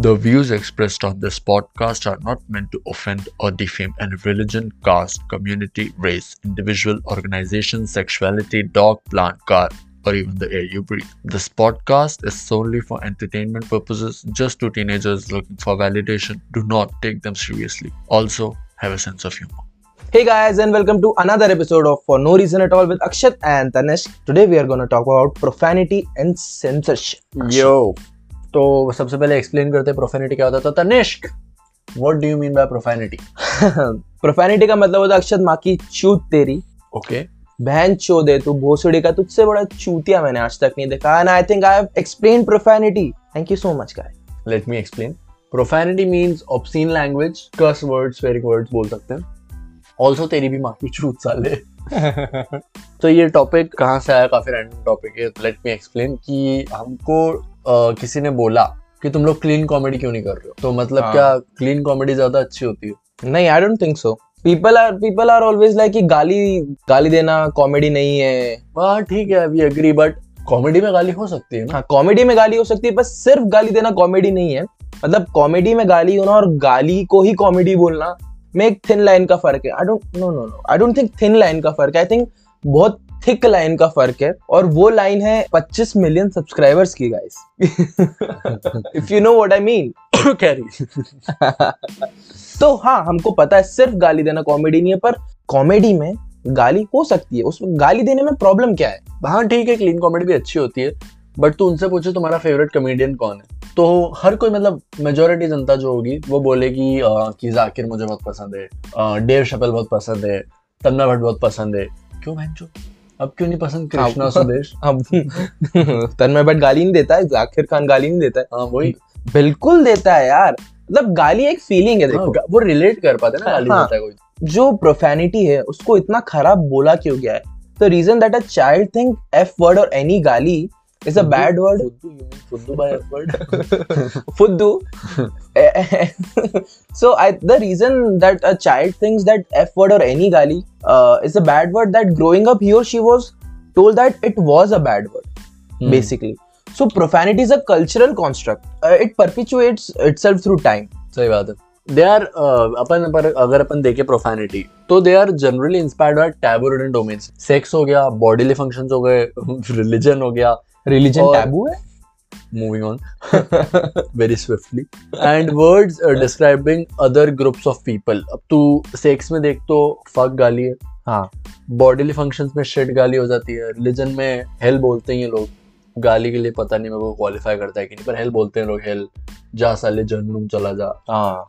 The views expressed on this podcast are not meant to offend or defame any religion, caste, community, race, individual, organization, sexuality, dog, plant, car, or even the air you breathe. This podcast is solely for entertainment purposes, just to teenagers looking for validation. Do not take them seriously. Also, have a sense of humor. Hey guys and welcome to another episode of For No Reason at All with Akshat and Tanish. Today we are going to talk about profanity and censorship. Yo. तो सबसे पहले explain करते हैं profanity क्या होता है। तो Tanishq what do you mean by profanity profanity का मतलब होता अक्षत माँ की चूत तेरी। ओके बहन चो दे तू भोसड़ी का तुझसे बड़ा चूतिया मैंने आज तक नहीं देखा। And I think I have explain profanity. Thank you so much guys. Let me explain profanity means obscene language curse words swearing words बोल सकते हैं। ऑल्सो तेरी भी माँ की छूत साले। तो ये टॉपिक कहाँ से आया? काफ़ी रैंडम टॉपिक है। लेट मी एक्सप्लेन कि हमको किसी ने बोला कि तुम लोग क्लीन कॉमेडी क्यों नहीं कर रहे हो? तो मतलब हाँ। क्या क्लीन कॉमेडी ज़्यादा अच्छी होती है? नहीं I don't think so people are people are always like कि गाली गाली देना कॉमेडी नहीं है। हाँ ठीक है वी एग्री बट कॉमेडी में गाली हो सकती है ना? हाँ कॉमेडी में गाली हो सकती है बस सिर्फ़ गाली देना कॉमेडी नहीं है। मतलब कॉमेडी में गाली होना और गाली को ही कॉमेडी बोलना में एक थिन लाइन का फ़र्क है। I don't know no no I don't think thin line का फ़र्क है। आई थिंक बहुत थिक लाइन का फ़र्क है और वो लाइन है 25 मिलियन सब्सक्राइबर्स की guys if you know what I mean Carry तो हाँ हमको पता है सिर्फ़ गाली देना कॉमेडी नहीं है पर कॉमेडी में गाली हो सकती है। उसमें गाली देने में प्रॉब्लम क्या है? हाँ ठीक है क्लीन कॉमेडी भी अच्छी होती है बट तू उनसे पूछो तुम्हारा फेवरेट कॉमेडियन कौन है? तो हर कोई मतलब मेजोरिटी जनता जो होगी वो बोलेगी कि जाकिर मुझे बहुत पसंद है डेव शपल बहुत पसंद है तन्ना भट्ट बहुत पसंद है। क्यों बहन अब क्यों नहीं पसंद कृष्णा हाँ। सुदेश? अब तन्मय बट गाली नहीं देता है जाकिर खान गाली नहीं देता है। हाँ वही। बिल्कुल देता है यार। मतलब गाली एक फीलिंग है देखो। हाँ, वो रिलेट कर पाते हैं ना गाली हाँ। देता है कोई। जो प्रोफेनिटी है उसको इतना खराब बोला क्यों गया है? The reason that a child think F word और एनी गाली इज़ अ बैड वर्ड फुद्दू you mean फुद्दू by word? fuddu so I, the reason that a child thinks that f word or any gali uh, is a bad word that growing up he or she was told that it was a bad word Hmm. basically so profanity is a cultural construct uh, it perpetuates itself through time सही बात है they are अपन पर अगर अपन देखे profanity तो they are generally inspired by taboo ridden domains sex हो गया bodily functions हो गए रिलीजन हो गया रिलीजन टैबू है? Moving on very swiftly and words describing other groups of people अब तू सेक्स में देख तो फक गाली है। हाँ। बॉडीली फ़ंक्शन में शेड गाली हो जाती है। रिलीजन में हेल बोलते हैं लोग। गाली के लिए पता नहीं मेरे को क्वालिफाई करता है कि नहीं पर हेल बोलते हैं लोग हेल जा साले जन्म चला जा। हाँ।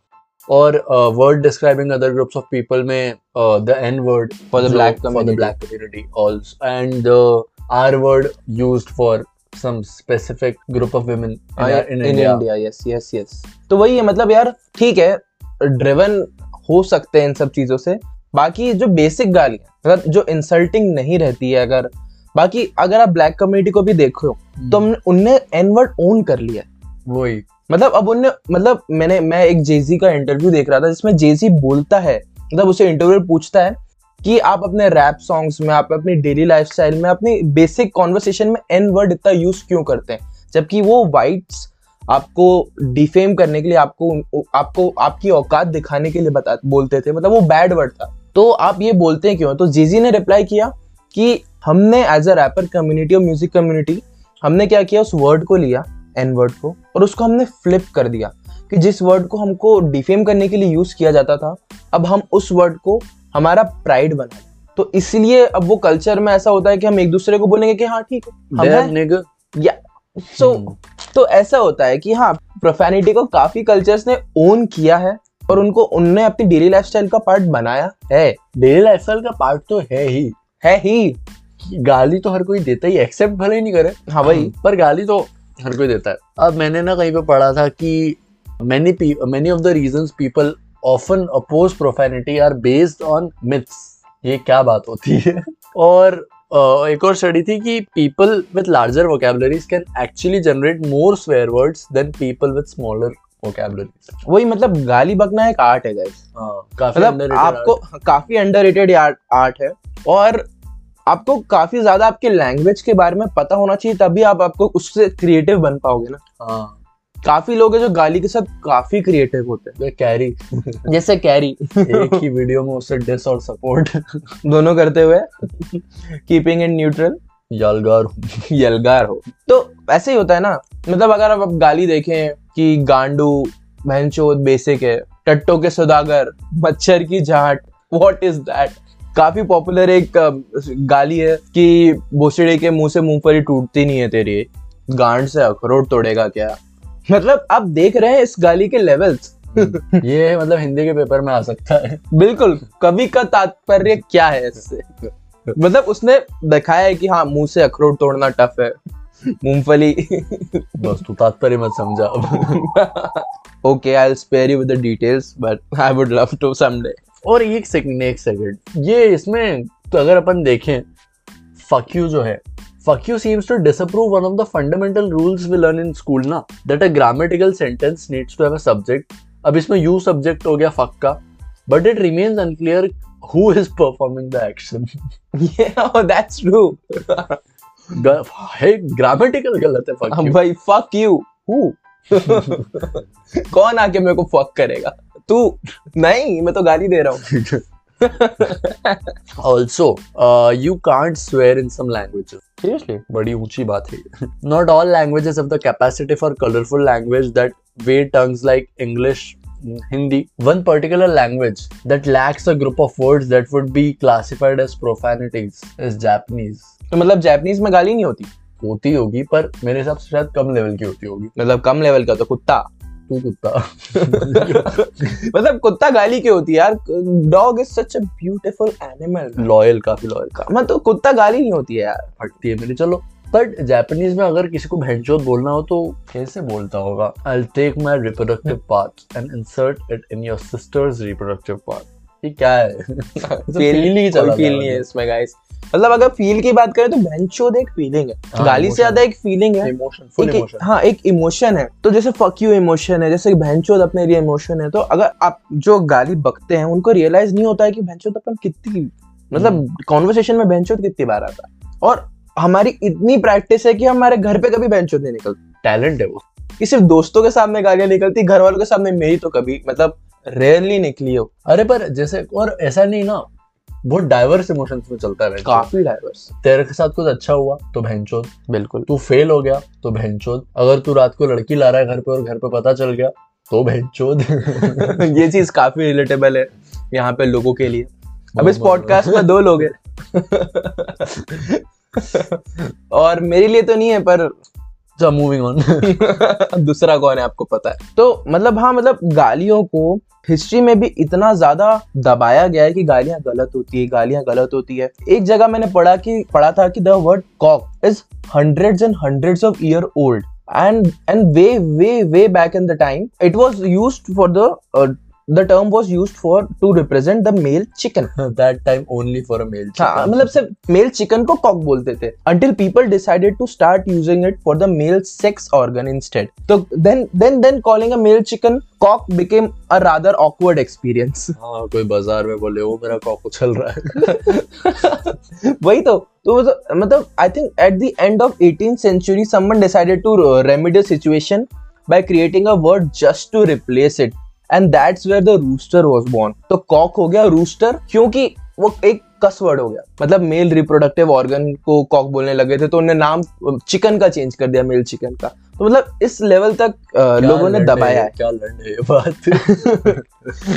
और word describing other groups of people में the N word for the black for the black community also and the r word used for some specific group of women in, हाँ, in, in India. India yes yes yes. तो वही है मतलब यार ठीक है driven हो सकते हैं इन सब चीज़ों से। बाकी जो बेसिक गाली है अगर जो इंसल्टिंग नहीं रहती है अगर बाकी अगर आप ब्लैक कम्युनिटी को भी देखो तो हमने उनने एन वर्ड ओन कर लिया वही। मतलब अब उनने मतलब मैंने मैं एक जेजी का इंटरव्यू देख रहा था जिसमें जेजी बोलता है मतलब उसे इंटरव्यू पूछता है कि आप अपने रैप सॉन्ग्स में, आप अपनी डेली लाइफस्टाइल में, अपनी बेसिक कॉन्वर्सेशन में एन वर्ड इतना यूज़ क्यों करते हैं? जबकि वो वाइट्स आपको डिफेम करने के लिए, आपको आपको, आपकी औकात दिखाने के लिए बता, बोलते थे। मतलब वो बैड वर्ड था। तो आप ये बोलते हैं क्यों तो जेजी ने रिप्लाई किया कि हमने एज अ रैपर कम्युनिटी और म्यूज़िक कम्युनिटी हमने क्या किया? उस वर्ड को लिया एन वर्ड को, और उसको हमने फ्लिप कर दिया कि जिस वर्ड को हमको डिफेम करने के लिए यूज़ किया जाता था, अब हम उस वर्ड को हमारा प्राइड बना। तो इसलिए अब वो कल्चर में ऐसा होता है कि हम एक दूसरे को बोलेंगे कि हाँ ठीक है हैं। या सो हम्म, तो ऐसा होता है कि हाँ प्रोफेनिटी को काफ़ी कल्चर्स ने ओन किया है और उनको उनने अपनी डेली लाइफस्टाइल का पार्ट बनाया है। डेली लाइफस्टाइल का पार्ट तो है ही। है ही। गाली तो हर कोई देता ही एक्सेप्ट भले ही नहीं करे। हाँ भाई। पर गाली तो हर कोई देता है। अब मैंने ना कहीं पे पढ़ा था कि many pe- of the the reasons often oppose profanity are based on myths ये क्या बात होती है? और uh, एक और स्टडी थी कि people with larger vocabularies can actually generate more swear words than people with smaller vocabularies वही मतलब गाली बकना एक आर्ट है गाइस काफ़ी मतलब आपको art. काफ़ी अंडररेटेड आर्ट है। और आपको काफ़ी ज़्यादा आपके लैंग्वेज के बारे में पता होना चाहिए तभी आप आपको उससे क्रिएटिव बन पाओगे ना। काफ़ी लोग हैं जो गाली के साथ काफ़ी क्रिएटिव होते हैं। कैरी जैसे कैरी एक ही वीडियो में उससे डिस और सपोर्ट दोनों करते हुए कीपिंग इन न्यूट्रल यालगार यलगार हो। तो ऐसे ही होता है ना मतलब अगर आप गाली देखें कि गांडू भैंचोद बेसिक है टट्टो के सौदागर मच्छर की जाट व्हाट इज़ दैट काफ़ी पॉपुलर एक गाली है कि भोसड़े के मुँह से मूंगफली टूटती नहीं है तेरी। गांड से अखरोट तोड़ेगा क्या? मतलब आप देख रहे हैं इस गाली के लेवल्स ये मतलब हिंदी के पेपर में आ सकता है। बिल्कुल कवि का तात्पर्य क्या है इससे? मतलब उसने दिखाया है कि हाँ मुँह से अखरोट तोड़ना टफ है। मूंगफली। बस तू तात्पर्य मत समझा। अब okay i'll spare you with the details but i would love to someday और एक सेकंड एक सेकंड ये इसमें तो अगर अपन देखें fuck you जो है fuck you seems to disapprove one of the fundamental rules we learn in school ना that a grammatical sentence needs to have a subject अब इसमें you subject हो गया fuck का but it remains unclear who is performing the action yeah oh, that's true है grammatical गलत है fuck हाँ you भाई fuck you who कौन आके मेरे को fuck करेगा तू नहीं मैं तो गाली दे रहा हूँ also uh, you can't swear in some languages seriously बड़ी ऊँची बात है not all languages have the capacity for colorful language that weigh tongues like english hindi one particular language that lacks a group of words that would be classified as profanities is japanese तो मतलब Japanese में गाली नहीं होती होती होगी पर मेरे हिसाब से शायद कम लेवल की होती होगी मतलब कम लेवल का तो कुत्ता तू कुत्ता मतलब कुत्ता गाली क्यों होती है यार? Dog is such a beautiful animal loyal काफ़ी लॉयल का मैं तो कुत्ता गाली नहीं होती है यार। फटती है मेरी चलो। बट जैपनीज में अगर किसी को भैंसोत बोलना हो तो कैसे बोलता होगा। I take my reproductive part and insert it in your sister's reproductive part ये क्या है? फील ही कोई फील नहीं है इसमें गाइस मतलब अगर फील की बात करें तो बेंचोद एक फीलिंग है। हाँ, गाली से ज़्यादा एक फीलिंग है। इमोशन फुल एक, इमोशन हाँ एक इमोशन है। तो जैसे फक यू इमोशन है जैसे भैंचोद अपने लिए इमोशन है तो अगर आप जो गाली बकते हैं उनको रियलाइज़ नहीं होता है कि भैंचोद अपन कितनी मतलब कॉन्वर्सेशन में भैंचोद कितनी बार आता है। और हमारी इतनी प्रैक्टिस है कि हमारे घर पे कभी भैंचोद नहीं निकलती। टैलेंट है वो। कि सिर्फ़ दोस्तों के सामने गालियाँ निकलती घर वालों के सामने मेरी तो कभी मतलब रेयरली निकली हो। अरे पर जैसे और ऐसा नहीं ना बहुत डाइवर्स इमोशंस में चलता है काफ़ी डाइवर्स तेरे के साथ कुछ अच्छा हुआ तो भैंचोद बिल्कुल। तू फेल हो गया तो भैंचोद अगर तू रात को लड़की ला रहा है घर पे और घर पे पता चल गया तो भैंचोद ये चीज़ काफ़ी रिलेटेबल है यहाँ पे लोगों के लिए। अब इस पॉडकास्ट में दो लोग हैं। और मेरे लिए तो नहीं है पर चल मूविंग ऑन दूसरा कौन है आपको पता है? तो मतलब हाँ मतलब गालियों को हिस्ट्री में भी इतना ज़्यादा दबाया गया है कि गालियाँ गलत होती है गालियाँ गलत होती है। एक जगह मैंने पढ़ा कि पढ़ा था कि the word cock is hundreds and hundreds of year old and and way way way back in the time it was used for the uh, the term was used for to represent the male chicken that time only for a male हाँ मतलब सिर्फ़ mail chicken को Kock बोलते थे until people decided to start using it for the male sex organ instead तो then then then calling a male chicken cock became a rather awkward experience हाँ कोई बाज़ार में बोले वो मेरा कॉक उछल रहा है वही तो तो मतलब- मतलब I think at the end of 18th century someone decided to uh, remedy the situation by creating a word just to replace it and that's where the rooster was born. तो cock हो गया rooster क्योंकि वो एक कस word हो गया। मतलब male reproductive organ को कॉक बोलने लगे थे तो उन्होंने नाम चिकन का चेंज कर दिया मेल चिकन का। तो मतलब इस लेवल तक लोगों ने दबाया है, क्या लंड है ये बात।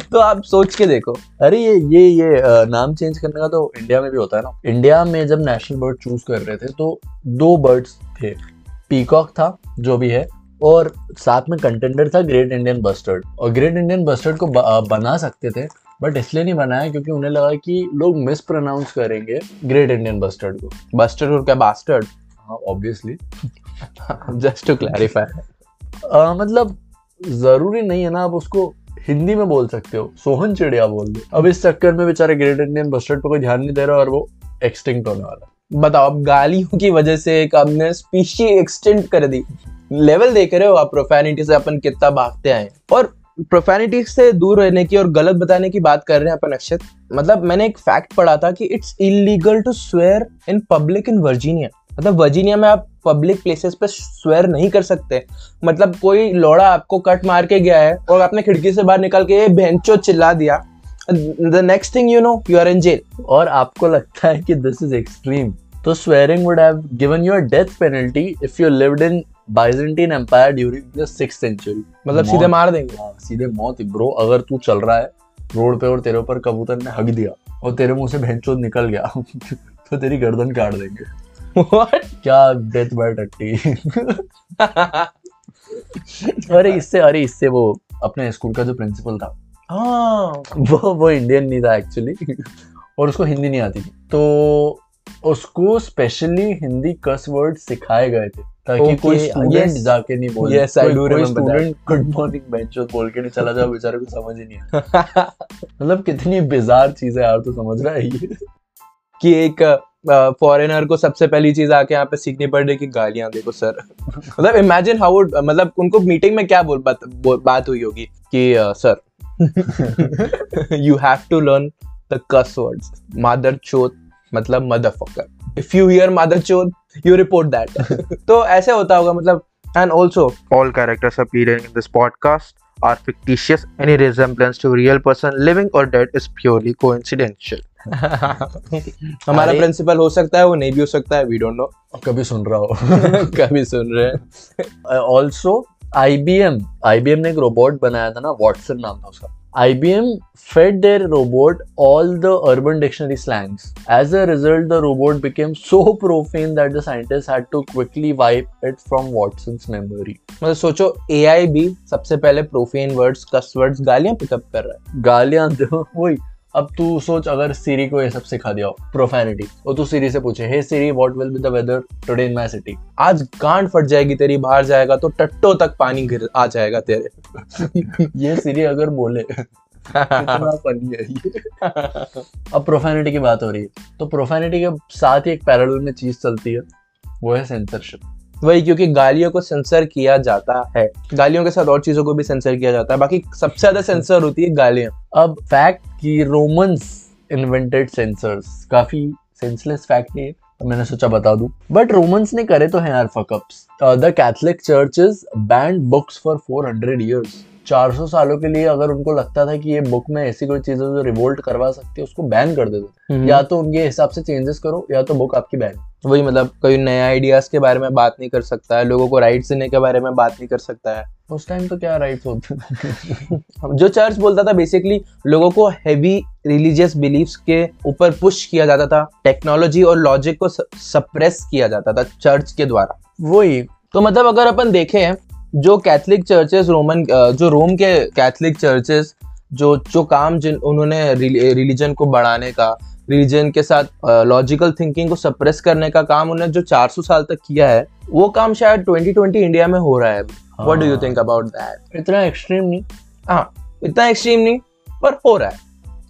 तो आप सोच के देखो। अरे ये ये ये नाम चेंज करने का तो इंडिया में भी होता है ना। इंडिया में जब नेशनल बर्ड चूज़ कर रहे थे तो दो बर्ड्स थे। पीकॉक था जो भी है और साथ में कंटेंडर था ग्रेट इंडियन बस्टर्ड और ग्रेट इंडियन बस्टर्ड को बना सकते थे बट इसलिए नहीं बनाया क्योंकि उन्हें लगा कि लोग मिस प्रोनाउंस करेंगे ग्रेट इंडियन बस्टर्ड को। बस्टर्ड और क्या बास्टर्ड हाँ ऑब्वियसली जस्ट टू क्लैरिफाई मतलब ज़रूरी नहीं है ना आप उसको हिंदी में बोल सकते हो। सोहन चिड़िया बोल दो। अब इस चक्कर में बेचारे ग्रेट इंडियन बस्टर्ड पर कोई ध्यान नहीं दे रहा और वो एक्सटिंक्ट होने वाला। बताओ, अब गालियों की वजह से एक आपने स्पीशी एक्सटेंड कर दी। लेवल देख रहे हो आप प्रोफेनिटी से अपन कितना भागते आए और प्रोफेनिटी से दूर रहने की और गलत बताने की बात कर रहे हैं अपन अक्षत। मतलब मैंने एक फैक्ट पढ़ा था कि it's illegal to swear in public in Virginia मतलब वर्जीनिया में आप पब्लिक प्लेसेस पे स्वेयर नहीं कर सकते। मतलब कोई लोड़ा आपको कट मार के गया है और आपने खिड़की से बाहर निकल के भेंचो चिल्ला दिया। The next thing you know you are in jail और आपको लगता है कि दिस इज़ एक्सट्रीम तो swearing would have given you a death penalty if you lived in Byzantine empire during the six century मतलब सीधे मार देंगे। हाँ, सीधे मौत ब्रो अगर तू चल रहा है रोड पे और तेरे ऊपर कबूतर ने हक दिया और तेरे मुँह से भैंचोद निकल गया तो तेरी गर्दन काट देंगे। What? क्या डेथ बाय टट्टी। अरे इससे अरे इससे वो अपने स्कूल का जो प्रिंसिपल था हाँ। वो वो इंडियन नहीं था एक्चुअली और उसको हिंदी नहीं आती थी। तो उसको स्पेशली हिंदी कस वर्ड सिखाए गए थे ताकि Okay, कोई स्टूडेंट yes. जाके नहीं बोले। Yes, कोई, कोई स्टूडेंट गुड मॉर्निंग बेंचो बोल के नहीं चला जाए बेचारे को समझ ही नहीं मतलब कितनी बिजार चीज़ है यार तू समझ रहा है ये। कि एक फॉरेनर को सबसे पहली चीज़ आके यहाँ पे सीखनी पड़ रही कि गालियाँ देखो सर। मतलब इमेजिन हाउ मतलब उनको मीटिंग में क्या बोल बात, बोल, बात हुई होगी कि sir you have to learn the cuss words मादर चोत मतलब मदरफकर इफ़ यू हियर मदर चोत यू रिपोर्ट दैट तो ऐसे होता होगा मतलब and also all characters appearing in this podcast are fictitious. Any resemblance to real person living or dead is purely coincidental. हमारा प्रिंसिपल हो सकता है वो नहीं भी हो सकता है वी डोंट नो कभी सुन रहा हो। कभी सुन रहे हैं। ऑल्सो आईबीएम आईबीएम ने एक रोबोट बनाया था ना वॉटसन नाम था उसका। IBM fed their robot all the urban dictionary slangs. As a result, the robot became so profane that the scientists had to quickly wipe it from Watson's memory. मतलब सोचो AI भी सबसे पहले प्रोफेन वर्ड्स कस words गालियां pickup कर रहा है गालियां दो वही अब तू सोच, अगर सीरी को ये सब सिखा दिया प्रोफैनिटी और तू सीरी से पूछे hey Siri what will be the weather today in my city आज गांड फट जाएगी तेरी, बाहर जाएगा तो टट्टो तक पानी गिर, आ जाएगा तेरे। ये सीरी अगर बोले अब प्रोफेनिटी की बात हो रही है। तो प्रोफेनिटी के साथ ही एक पैरेलल में चीज़ चलती है, वो है सेंसरशिप वही, क्योंकि गालियों को सेंसर किया जाता है। गालियों के साथ और चीज़ों को भी सेंसर किया जाता है। बाकी सबसे ज़्यादा सेंसर होती है गालियाँ। अब फैक्ट कि रोमन्स इन्वेंटेड सेंसर्स काफ़ी सेंसलेस फैक्ट है तो मैंने सोचा बता दूँ। बट रोमन्स ने करे तो हैं यार fuckups the Catholic is banned books for 400 years 400 सालों के लिए अगर उनको लगता था कि ये बुक में ऐसी कोई चीज़ है जो रिवोल्ट करवा सकती है उसको बैन कर देते थे। या तो उनके हिसाब से चेंजेस करो या तो बुक आपकी बैन वही मतलब कोई नए आइडियाज़ के बारे में बात नहीं कर सकता है लोगों को राइट्स देने के बारे में बात नहीं कर सकता है। उस टाइम तो क्या राइट्स होते थे? जो चर्च बोलता था बेसिकली लोगों को हैवी रिलीजियस बिलीफ्स के ऊपर पुश किया जाता था टेक्नोलॉजी और लॉजिक को सप्रेस किया जाता था चर्च के द्वारा। वही। तो मतलब अगर अपन देखें जो कैथलिक चर्चेस रोमन जो रोम के कैथलिक चर्चेस जो जो काम जिन उन्होंने रिलीजन को बढ़ाने का रिलीजन के साथ लॉजिकल थिंकिंग को सप्रेस करने का काम उन्होंने जो 400 साल तक किया है वो काम शायद 2020 इंडिया में हो रहा है। What do you think about that इतना एक्सट्रीम नहीं। हाँ इतना एक्सट्रीम नहीं पर हो रहा है।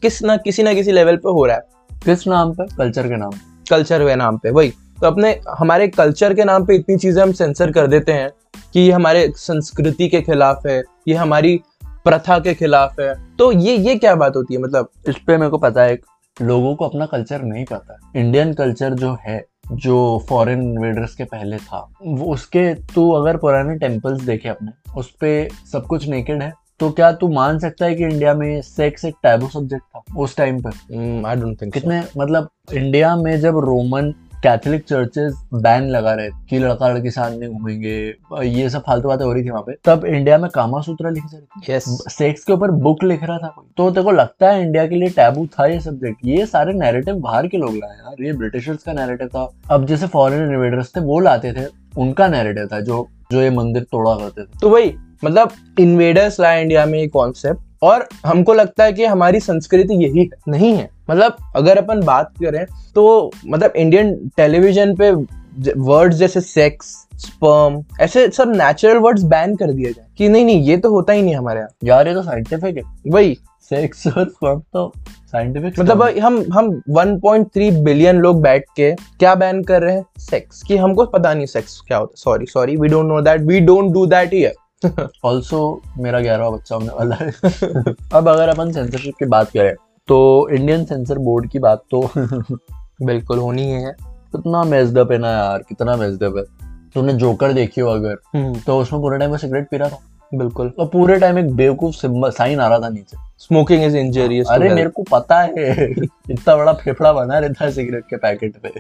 किस ना किसी ना किसी लेवल पे हो रहा है। किस नाम पे? कल्चर के नाम कल्चर के नाम पे वही। तो अपने हमारे कल्चर के नाम पे इतनी चीज़ें हम सेंसर कर देते हैं कि ये हमारे संस्कृति के खिलाफ है ये हमारी प्रथा के खिलाफ है। तो ये ये क्या बात होती है मतलब? इस पे मेरे को पता है लोगों को अपना कल्चर नहीं पता। इंडियन कल्चर जो है जो फॉरेन इन्वेडर्स के पहले था वो उसके तू अगर पुराने टेम्पल्स देखे अपने उस पे सब कुछ नेकेड है तो क्या तू मान सकता है कि इंडिया में सेक्स एक टैबू सब्जेक्ट था उस टाइम पर आई डोंट थिंक कितने so. मतलब इंडिया में जब रोमन कैथलिक चर्चेस बैन लगा रहे थे कि लड़का लड़की साथ नहीं घूमेंगे। ये सब फालतू बातें हो रही थी वहाँ पे। तब इंडिया में कामा सूत्र लिखी जा रही थी। यस सेक्स के ऊपर बुक लिख रहा था कोई। तो को लगता है इंडिया के लिए टैबू था ये सब्जेक्ट ये सारे नैरेटिव बाहर के लोग लाए यार। ये ब्रिटिशर्स का नैरेटिव था। अब जैसे फॉरेन इन्वेडर्स थे वो लाते थे उनका नैरेटिव था जो जो ये मंदिर तोड़ा करते थे। तो वही मतलब इन्वेडर्स लाए इंडिया में ये कॉन्सेप्ट और हमको लगता है कि हमारी संस्कृति यही है नहीं है। मतलब अगर अपन बात करें तो मतलब इंडियन टेलीविज़न पे वर्ड्स जैसे सेक्स स्पर्म ऐसे सब नेचुरल वर्ड्स बैन कर दिए जाए कि नहीं नहीं ये तो होता ही नहीं हमारे यहाँ। यार ये तो साइंटिफिक है। वही। सेक्स और स्पर्म तो साइंटिफिक मतलब हम हम 1.3 बिलियन लोग बैठ के क्या बैन कर रहे हैं? सेक्स कि हमको पता नहीं सेक्स क्या होता sorry sorry we don't know that we don't do that here also मेरा ग्यारहवा बच्चा होने वाला है। अब अगर अपन सेंसरशिप की बात करें तो इंडियन सेंसर बोर्ड की बात तो बिल्कुल होनी है कितना मेजडअप है ना यार कितना मेजडअप है। तूने जोकर देखी हो अगर हम्म, तो उसमें पूरे टाइम वो सिगरेट पी रहा था। बिल्कुल। और पूरे टाइम एक बेवकूफ़ सिंबल साइन आ रहा था नीचे। स्मोकिंग इज़ इंजरियस अरे मेरे को पता है। इतना बड़ा फेफड़ा बना रहता है सिगरेट के पैकेट पे।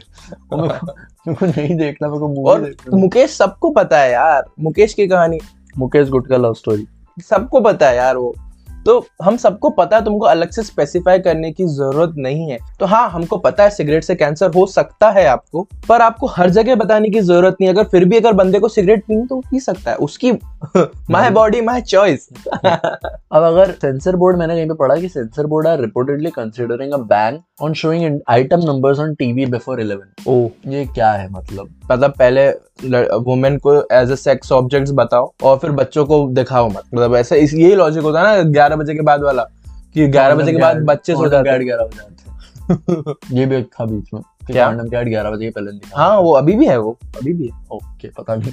मेरे को नहीं देखना मेरे को और देखना। मुकेश सबको पता है यार। मुकेश की कहानी मुकेश गुट का लव स्टोरी सबको पता है यार वो। तो हम सबको पता है, तुमको अलग से स्पेसिफाई करने की ज़रूरत नहीं है। तो हाँ हमको पता है सिगरेट से कैंसर हो सकता है आपको, पर आपको हर जगह बताने की ज़रूरत नहीं। अगर फिर भी अगर बंदे को सिगरेट पीनी तो पी सकता है। उसकी माय बॉडी माय चॉइस अब अगर सेंसर बोर्ड मैंने कहीं पे पढ़ा कि censor board are reportedly considering a ban on showing item numbers on TV before 11 ओ ये क्या है मतलब? मतलब पहले वुमेन को एज अ सेक्स ऑब्जेक्ट्स बताओ और फिर बच्चों को दिखाओ मत। मतलब ऐसा इस यही लॉजिक होता है ना ग्यारह बजे के बाद वाला कि ग्यारह बजे के बाद बच्चे सो जाते हैं। ग्यारह बजे ये भी था बीच में क्या? क्या ग्यारह बजे पहले हाँ। वो अभी भी है वो। अभी भी है? ओके पता नहीं।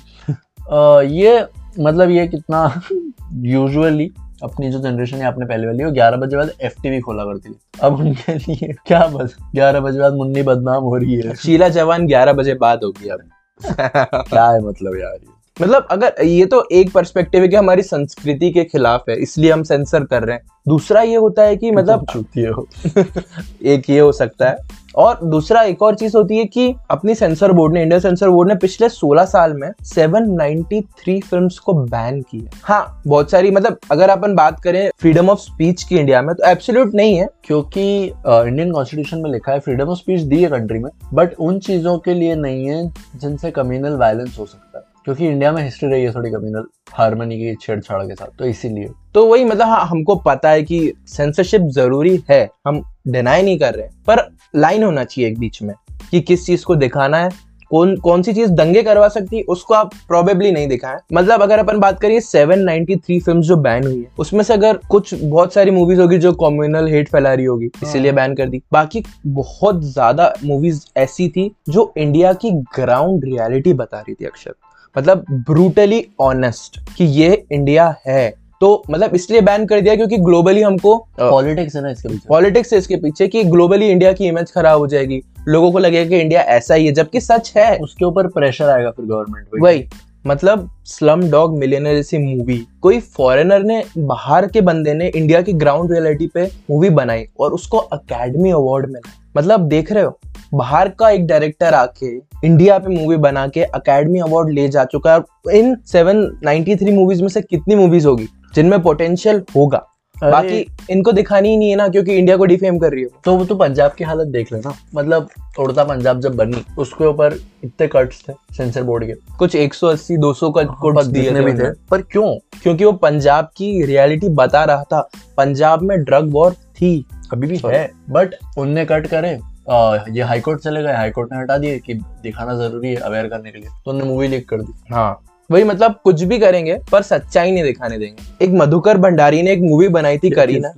ये मतलब ये कितना यूजुअली अपनी जो जनरेशन है आपने पहले वाली वो ग्यारह बजे बाद एफ़ टीवी खोला करती थी अब उनके लिए क्या बस ग्यारह बजे बाद मुन्नी बदनाम हो रही है। शीला जवान ग्यारह बजे बाद होगी अब। क्या है मतलब यार ये? मतलब अगर ये तो एक पर्सपेक्टिव है कि हमारी संस्कृति के खिलाफ है इसलिए हम सेंसर कर रहे हैं। दूसरा ये होता है कि मतलब चुती हो। एक ये हो सकता है। और दूसरा एक और चीज़ होती है कि अपनी सेंसर बोर्ड ने इंडियन सेंसर बोर्ड ने पिछले 16 साल में 793 फिल्म्स को बैन की है। हाँ बहुत सारी मतलब अगर अपन बात करें फ्रीडम ऑफ़ स्पीच की इंडिया में तो एब्सोल्यूट नहीं है क्योंकि इंडियन कॉन्स्टिट्यूशन में लिखा है फ्रीडम ऑफ़ स्पीच दी है कंट्री में बट उन चीज़ों के लिए नहीं है जिनसे कम्युनल वायलेंस हो सकता है। क्योंकि इंडिया में हिस्ट्री रही है थोड़ी कम्युनल हारमोनी की छेड़छाड़ के साथ तो इसीलिए। तो वही मतलब हाँ हमको पता है कि सेंसरशिप ज़रूरी है, हम डिनाई नहीं कर रहे, पर लाइन होना चाहिए एक बीच में कि किस चीज़ को दिखाना है, कौन कौन सी चीज़ दंगे करवा सकती है, उसको आप प्रोबेबली नहीं दिखाएँ। मतलब अगर अपन बात करिए 793 फिल्म्स जो बैन हुई है, उसमें से अगर कुछ बहुत सारी मूवीज़ होगी जो कम्युनल हेट फैला रही होगी, इसीलिए बैन कर दी। बाकी बहुत ज़्यादा मूवीज़ ऐसी थी जो इंडिया की ग्राउंड रियलिटी बता रही थी अक्षर। मतलब ब्रूटली ऑनेस्ट कि ये इंडिया है। तो मतलब इसलिए बैन कर दिया क्योंकि ग्लोबली हमको पॉलिटिक्स है ना इसके पीछे। पॉलिटिक्स है इसके पीछे कि ग्लोबली इंडिया की इमेज खराब हो जाएगी। लोगों को लगेगा कि इंडिया ऐसा ही है जबकि सच है। उसके ऊपर प्रेशर आएगा फिर गवर्नमेंट पे। वही मतलब स्लम डॉग मिलियनर जैसी मूवी कोई फॉरेनर ने बाहर के बंदे ने इंडिया की ग्राउंड रियलिटी पे मूवी बनाई और उसको अकेडमी अवार्ड मिला। मतलब देख रहे हो? बाहर का एक डायरेक्टर आके इंडिया पे मूवी बना के अकेडमी अवार्ड ले जा चुका है। इन 793 मूवीज़ में से कितनी मूवीज़ होगी जिनमें पोटेंशियल होगा? बाकी इनको दिखानी ही नहीं है ना क्योंकि इंडिया को डिफेम कर रही है तो वो तो पंजाब की हालत देख लेना। मतलब उड़ता पंजाब जब बनी उसके ऊपर इतने कट्स थे सेंसर बोर्ड के। कुछ 180 200 का कुछ कुछ दिए थे भी थे। पर क्यों? क्योंकि वो पंजाब की रियलिटी बता रहा था। पंजाब में ड्रग वॉर थी। अभी भी है। बट उनने कट करे। आ, ये हाईकोर्ट चले गए हाईकोर्ट ने हटा दिए कि दिखाना ज़रूरी है अवेयर करने के लिए। तो उन्होंने मूवी लीक कर दी। हाँ। वही मतलब कुछ भी करेंगे पर सच्चाई नहीं दिखाने देंगे। एक मधुकर भंडारी ने एक मूवी बनाई थी करीना।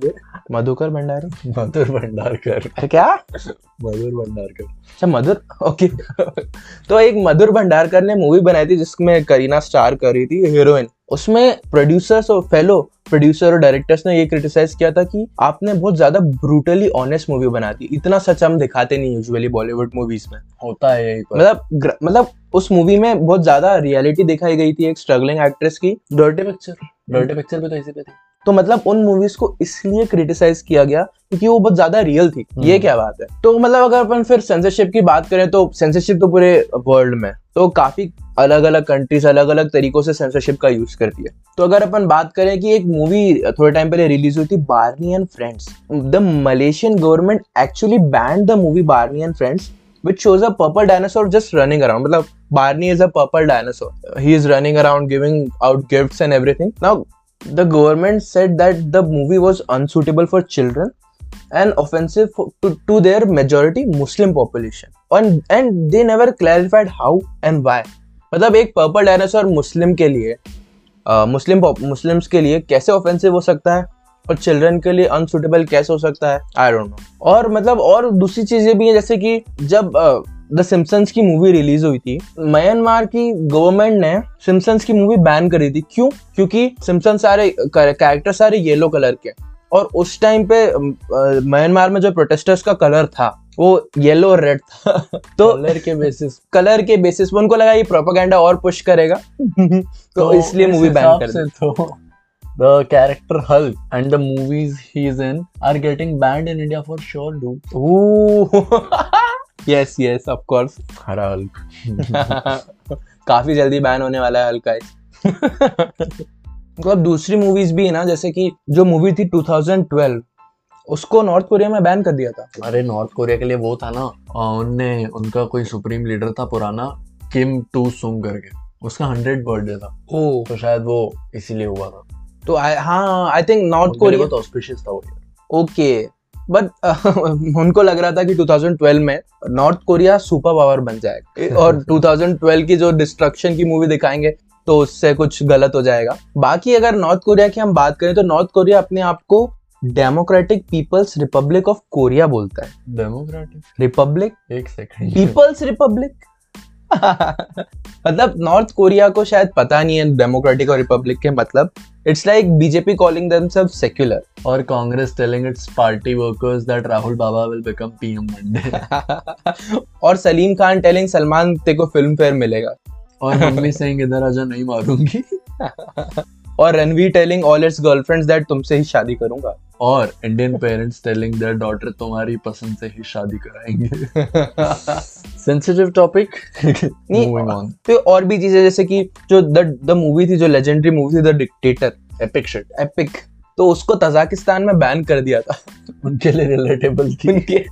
मधुकर भंडारी? मधुर भंडारकर। अरे क्या? मधुर भंडारकर। अच्छा मधुर? ओके तो एक मधुर भंडारकर ने मूवी बनाई थी जिसमें करीना स्टार कर रही थी हीरोइन उसमें प्रोड्यूसर्स और फेलो प्रोड्यूसर और डायरेक्टर्स ने ये क्रिटिसाइज किया था कि आपने बहुत ज़्यादा ब्रूटली ऑनेस्ट मूवी बना दी। इतना सच हम दिखाते नहीं यूजुअली बॉलीवुड मूवीज़ में। होता है यही पर। मतलब ग्र- मतलब उस मूवी में बहुत ज़्यादा रियलिटी दिखाई गई थी एक स्ट्रगलिंग एक्ट्रेस की। डर्टी पिक्चर डर्टी पिक्चर भी तो इसी पे थी। तो मतलब उन मूवीज़ को इसलिए क्रिटिसाइज किया गया क्योंकि वो बहुत ज़्यादा रियल थी ये हम्म। क्या बात है तो मतलब अगर अपन फिर सेंसरशिप की बात करें तो सेंसरशिप तो पूरे वर्ल्ड में तो काफ़ी अलग अलग कंट्रीज़ अलग अलग तरीकों से सेंसरशिप का यूज़ करती है तो अगर अपन बात करें कि एक मूवी थोड़े टाइम पहले रिलीज़ हुई थी Barney and friends the Malaysian government actually banned the movie Barney and friends which shows a purple dinosaur just running around. मतलब Barney is a purple dinosaur. He is running around giving out gifts and everything. Now, the government said that the movie was unsuitable for children and offensive to their majority Muslim population and they never clarified how and why मतलब एक purple dinosaur मुस्लिम के लिए मुस्लिम Muslims के लिए कैसे offensive हो सकता है? और चिल्ड्रन के लिए अनसुटेबल कैसे हो सकता है? आई डोंट नो और मतलब और दूसरी चीज़ें भी हैं, जैसे कि जब द सिम्पसन्स की मूवी रिलीज़ हुई थी। म्यांमार की गवर्नमेंट ने सिम्पसन्स की मूवी बैन करी थी। क्यों? क्योंकि सिम्पसन सारे कैरेक्टर सारे येलो कलर के और उस टाइम पे म्यांमार में जो प्रोटेस्टर्स का कलर था वो येलो और रेड था। तो कलर के बेसिस कलर के बेसिस पे उनको लगा ये प्रोपागेंडा और पुश करेगा। तो तो इसलिए मूवी बैन कर दी। तो the character Hulk and the movies he's in are getting banned in India for sure, dude. Yes yes of course हरा हल्क। काफ़ी जल्दी बैन होने वाला है हल्का मतलब दूसरी मूवीज़ भी है ना जैसे कि जो मूवी थी 2012 उसको नॉर्थ कोरिया में बैन कर दिया था। अरे नॉर्थ कोरिया के लिए वो था ना उनने उनका कोई सुप्रीम लीडर था पुराना किम टू सुंग करके। उसका हंड्रेड बर्थडे था। ओ। तो शायद वो इसीलिए हुआ था। तो I, हाँ आई थिंक नॉर्थ कोरिया तो ऑस्पिशियस था वो। ओके बट uh, उनको लग रहा था कि 2012 में नॉर्थ कोरिया सुपर पावर बन जाएगा। और 2012 की जो डिस्ट्रक्शन की मूवी दिखाएँगे तो उससे कुछ गलत हो जाएगा। बाकी अगर नॉर्थ कोरिया की हम बात करें तो नॉर्थ कोरिया अपने आप को Democratic People's Republic of Korea बोलता है। डेमोक्रेटिक रिपब्लिक एक सेकंड पीपल्स रिपब्लिक मतलब नॉर्थ कोरिया को शायद पता नहीं है डेमोक्रेटिक और रिपब्लिक के मतलब। It's like BJP calling themselves secular और Congress telling its party workers that Rahul Baba will become PM Monday और सलीम खान टेलिंग सलमान ते को फ़िल्म फेयर मिलेगा और मम्मी सिंह इधर आजा नहीं मारूँगी और Ranveer telling all its girlfriends that तुमसे ही शादी करूँगा और Indian parents telling their daughter तुम्हारी पसंद से ही शादी कराएँगे सेंसिटिव टॉपिक नहीं मूविंग ऑन तो और भी चीज़ें जैसे कि जो द द मूवी थी जो लेजेंडरी मूवी थी the dictator epic shit epic तो उसको तजाकिस्तान में बैन कर दिया था। उनके लिए रिलेटेबल थी। उनके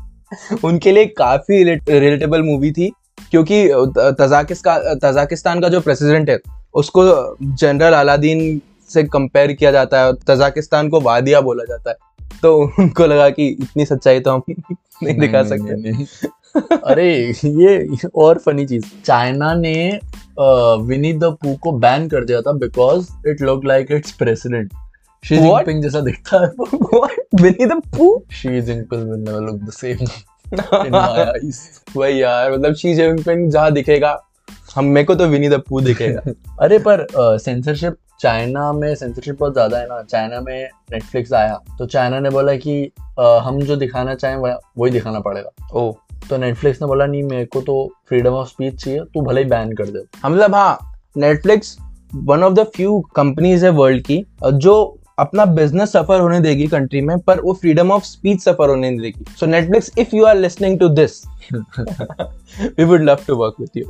उनके लिए काफ़ी रिलेटेबल मूवी थी क्योंकि तजाकिस्तान तजाकिस्तान का जो प्रेसिडेंट है उसको जनरल अलादीन से कंपेयर किया जाता है और तजाकिस्तान को वादिया बोला जाता है। तो उनको लगा कि इतनी सच्चाई तो हम नहीं दिखा सकते। नहीं, नहीं, नहीं। अरे ये और फनी चीज़। चाइना ने विनी द पू को बैन कर दिया था because it look like its president Xi? Jinping जैसा दिखता है। What? Winnie the Pooh? Xi Jinping will never look the same in my eyes वही यार मतलब शी जिनपिंग जहाँ दिखेगा। हम मेरे को तो विनी द पू दिखेगा। अरे पर सेंसरशिप चाइना में सेंसरशिप बहुत ज़्यादा है ना। चाइना में नेटफ्लिक्स आया तो चाइना ने बोला कि अ, हम जो दिखाना चाहें वही दिखाना पड़ेगा। ओ। तो नेटफ्लिक्स ने बोला नहीं मेरे को तो फ्रीडम ऑफ़ स्पीच चाहिए तू भले ही बैन कर दे। मतलब हाँ Netflix one of the few companies है वर्ल्ड की जो अपना बिज़नेस सफ़र होने देगी कंट्री में पर वो फ्रीडम ऑफ़ स्पीच सफ़र होने नहीं देगी। So Netflix if you are listening to this we would love to work with you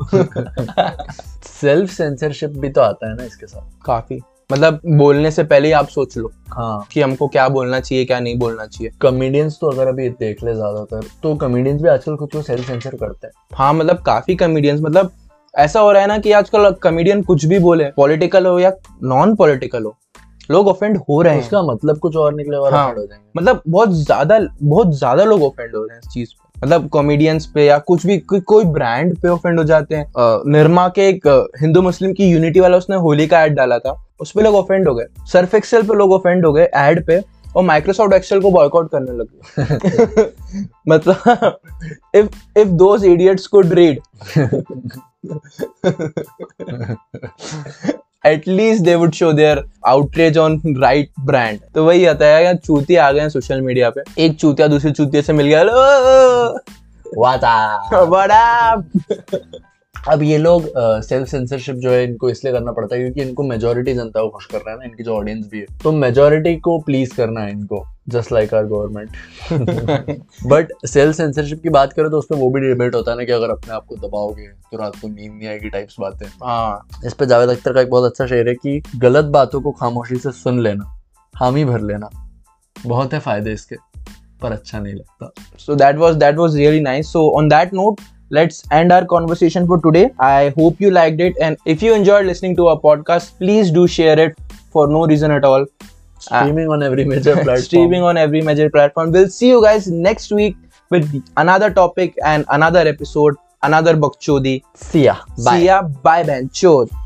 self censorship भी तो आता है ना इसके साथ। काफ़ी। मतलब बोलने से पहले ही आप सोच लो हाँ। कि हमको क्या बोलना चाहिए क्या नहीं बोलना चाहिए। कमेडियंस तो अगर अभी देख ले ज़्यादातर तो कमेडियंस भी आजकल खुद को सेल्फ सेंसर करते हैं। हाँ मतलब काफ़ी कमेडियंस मतलब ऐसा हो रहा है ना कि आजकल कमेडियन कुछ भी बोले पॉलिटिकल हो या नॉन पॉलिटिकल हो लोग ऑफेंड हो रहे हैं। इसका मतलब कुछ और निकले और हाँ। हो जाएँगे। मतलब बहुत ज़्यादा बहुत ज़्यादा लोग ऑफेंड हो रहे हैं इस चीज़ पे। मतलब कॉमेडियंस पे या कुछ भी को, कोई ब्रांड पे ऑफेंड हो जाते हैं। निर्मा के एक हिंदू मुस्लिम की यूनिटी वाला उसने होली का एड डाला था। उस पर लोग ऑफेंड हो गए। सर्फ एक्सेल पे लोग ऑफेंड हो गए एड पे और माइक्रोसॉफ्ट एक्सेल को बॉयकॉट करने लगे मतलब if if those idiots could read at least they would show their outreach on right brand तो वही आता है यार चूतिया आ गए हैं सोशल मीडिया पे। एक चूतिया दूसरे चूतिया से मिल गया वाता बड़ा अब ये लोग सेल्फ सेंसरशिप जो है इनको इसलिए करना पड़ता है क्योंकि इनको मेजोरिटी जनता को खुश करना है ना इनकी जो ऑडियंस भी है। तो मेजोरिटी को प्लीज़ करना है इनको just like our government but self censorship की बात करें तो उस पर वो भी डिबेट होता है ना कि अगर अपने आप को दबाओगे तो रात को नींद नहीं आएगी टाइप्स बातें। हाँ। इस पर जावेद अख्तर का एक बहुत अच्छा शेर है कि गलत बातों को खामोशी से सुन लेना हामी भर लेना। बहुत है फ़ायदे इसके पर अच्छा नहीं लगता। सो that was that was really nice. So on that note let's end our conversation for today. I hope you liked it. And if you enjoyed listening to our podcast, please do share it for no reason at all. Streaming uh, on every major platform. streaming on every major platform. We'll see you guys next week with another topic and another episode, another Bakchodi. See ya. Bye. See ya. Bye, Benchod.